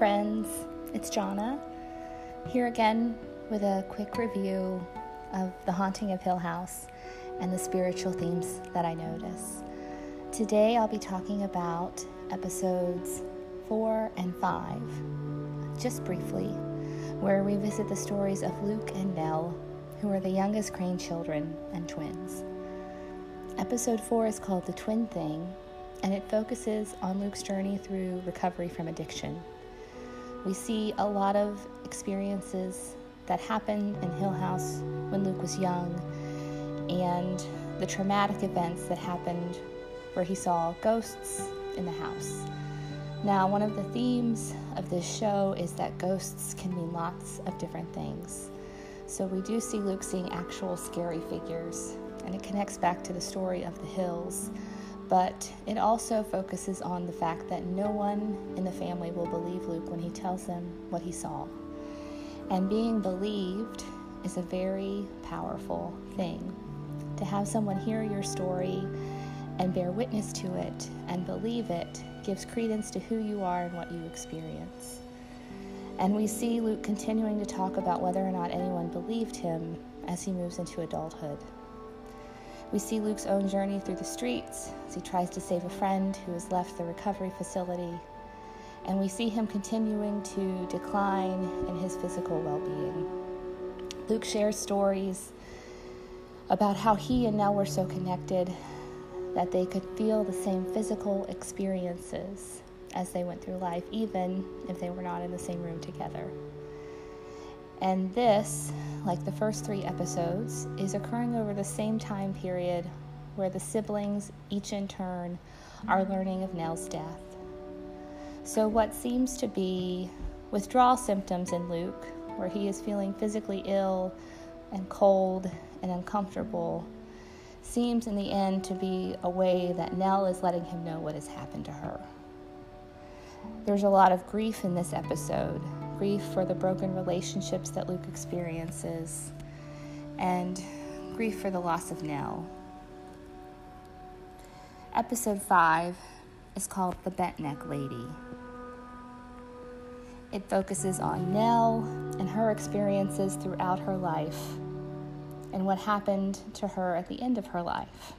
friends. It's Jonna here again with a quick review of The Haunting of Hill House and the spiritual themes that I notice. Today I'll be talking about episodes 4 and 5, just briefly, where we visit the stories of Luke and Nell, who are the youngest Crane children and twins. Episode 4 is called The Twin Thing and it focuses on Luke's journey through recovery from addiction. We see a lot of experiences that happened in Hill House when Luke was young and the traumatic events that happened where he saw ghosts in the house. Now, one of the themes of this show is that ghosts can mean lots of different things. So, we do see Luke seeing actual scary figures, and it connects back to the story of the hills but it also focuses on the fact that no one in the family will believe Luke when he tells them what he saw. And being believed is a very powerful thing. To have someone hear your story and bear witness to it and believe it gives credence to who you are and what you experience. And we see Luke continuing to talk about whether or not anyone believed him as he moves into adulthood. We see Luke's own journey through the streets as he tries to save a friend who has left the recovery facility. And we see him continuing to decline in his physical well being. Luke shares stories about how he and Nell were so connected that they could feel the same physical experiences as they went through life, even if they were not in the same room together. And this, like the first three episodes, is occurring over the same time period where the siblings, each in turn, are learning of Nell's death. So, what seems to be withdrawal symptoms in Luke, where he is feeling physically ill and cold and uncomfortable, seems in the end to be a way that Nell is letting him know what has happened to her. There's a lot of grief in this episode grief for the broken relationships that Luke experiences, and grief for the loss of Nell. Episode 5 is called The Bent Neck Lady. It focuses on Nell and her experiences throughout her life and what happened to her at the end of her life.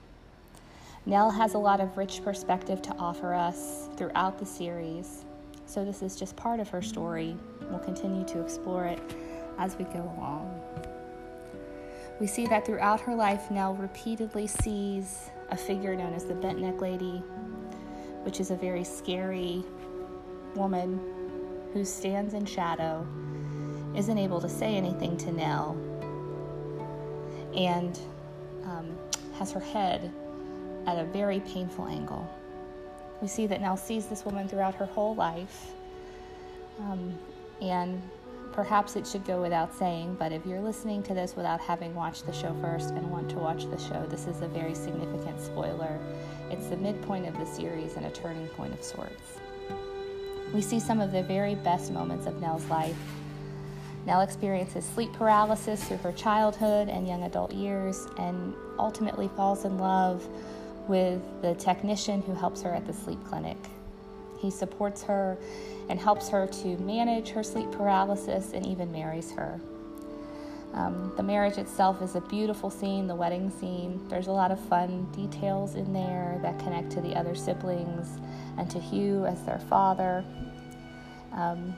Nell has a lot of rich perspective to offer us throughout the series, so this is just part of her story We'll continue to explore it as we go along. We see that throughout her life, Nell repeatedly sees a figure known as the bent neck lady, which is a very scary woman who stands in shadow, isn't able to say anything to Nell, and um, has her head at a very painful angle. We see that Nell sees this woman throughout her whole life, um, and perhaps it should go without saying, but if you're listening to this without having watched the show first and want to watch the show, this is a very significant spoiler. It's the midpoint of the series and a turning point of sorts. We see some of the very best moments of Nell's life. Nell experiences sleep paralysis through her childhood and young adult years and ultimately falls in love with the technician who helps her at the sleep clinic. He supports her and helps her to manage her sleep paralysis and even marries her. Um, the marriage itself is a beautiful scene, the wedding scene. There's a lot of fun details in there that connect to the other siblings and to Hugh as their father. Um,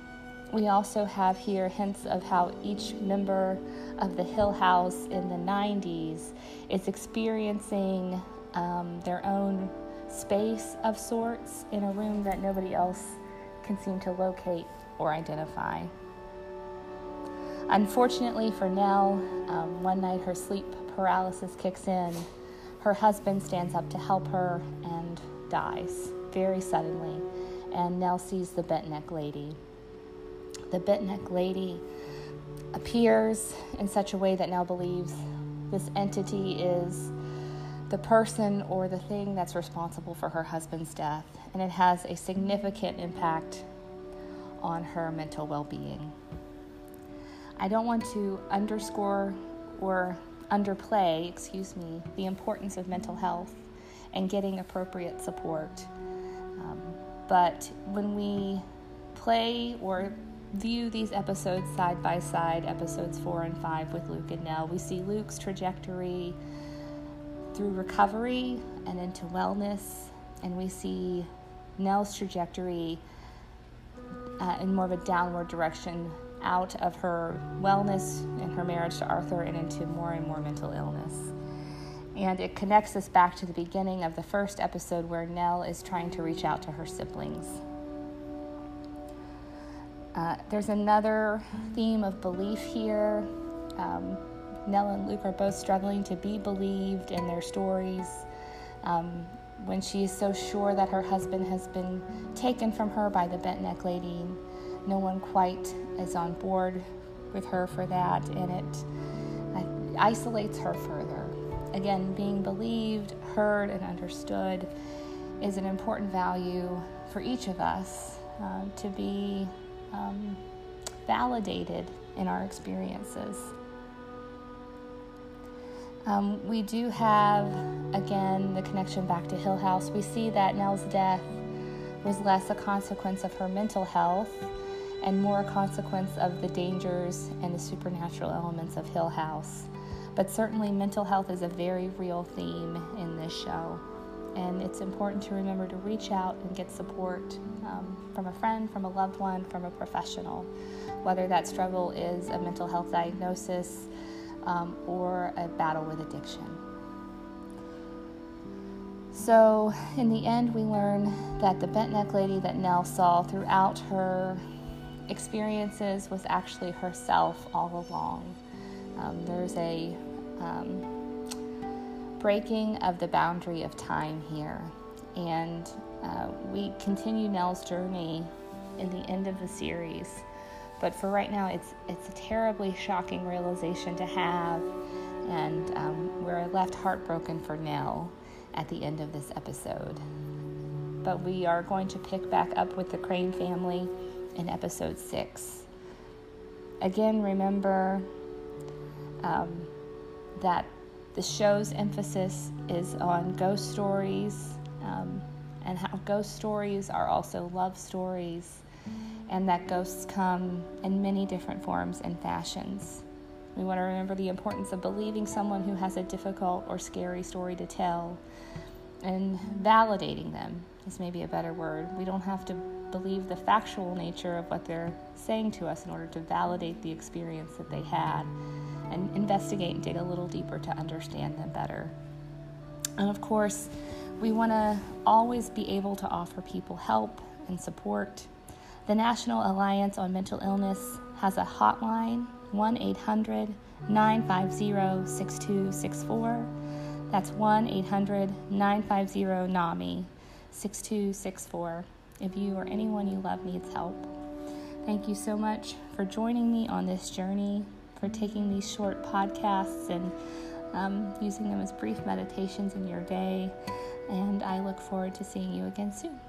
we also have here hints of how each member of the Hill House in the 90s is experiencing um, their own space of sorts in a room that nobody else can seem to locate or identify. Unfortunately for Nell, um, one night her sleep paralysis kicks in. Her husband stands up to help her and dies very suddenly, and Nell sees the bent neck lady. The bent neck lady appears in such a way that Nell believes this entity is the person or the thing that's responsible for her husband's death, and it has a significant impact on her mental well being. I don't want to underscore or underplay, excuse me, the importance of mental health and getting appropriate support. Um, but when we play or view these episodes side by side, episodes four and five with Luke and Nell, we see Luke's trajectory through recovery and into wellness, and we see Nell's trajectory uh, in more of a downward direction out of her wellness and her marriage to Arthur and into more and more mental illness. And it connects us back to the beginning of the first episode where Nell is trying to reach out to her siblings. Uh, there's another theme of belief here. Um, Nell and Luke are both struggling to be believed in their stories. Um, when she is so sure that her husband has been taken from her by the bent neck lady, no one quite is on board with her for that, and it isolates her further. Again, being believed, heard, and understood is an important value for each of us uh, to be um, validated in our experiences. Um, we do have, again, the connection back to Hill House. We see that Nell's death was less a consequence of her mental health and more a consequence of the dangers and the supernatural elements of Hill House. But certainly, mental health is a very real theme in this show. And it's important to remember to reach out and get support um, from a friend, from a loved one, from a professional, whether that struggle is a mental health diagnosis um, or a battle with addiction. So, in the end, we learn that the bent neck lady that Nell saw throughout her experiences was actually herself all along. Um, there's a um, breaking of the boundary of time here, and uh, we continue Nell's journey in the end of the series. But for right now, it's it's a terribly shocking realization to have, and um, we're left heartbroken for Nell at the end of this episode. But we are going to pick back up with the Crane family in episode six. Again, remember um, that the show's emphasis is on ghost stories um, and how ghost stories are also love stories and that ghosts come in many different forms and fashions. We want to remember the importance of believing someone who has a difficult or scary story to tell and validating them is maybe a better word. We don't have to believe the factual nature of what they're saying to us in order to validate the experience that they had and investigate and dig a little deeper to understand them better. And of course, we want to always be able to offer people help and support the National Alliance on Mental Illness has a hotline 1 800 950 6264. That's 1 800 950 NAMI 6264 if you or anyone you love needs help. Thank you so much for joining me on this journey, for taking these short podcasts and um, using them as brief meditations in your day. And I look forward to seeing you again soon.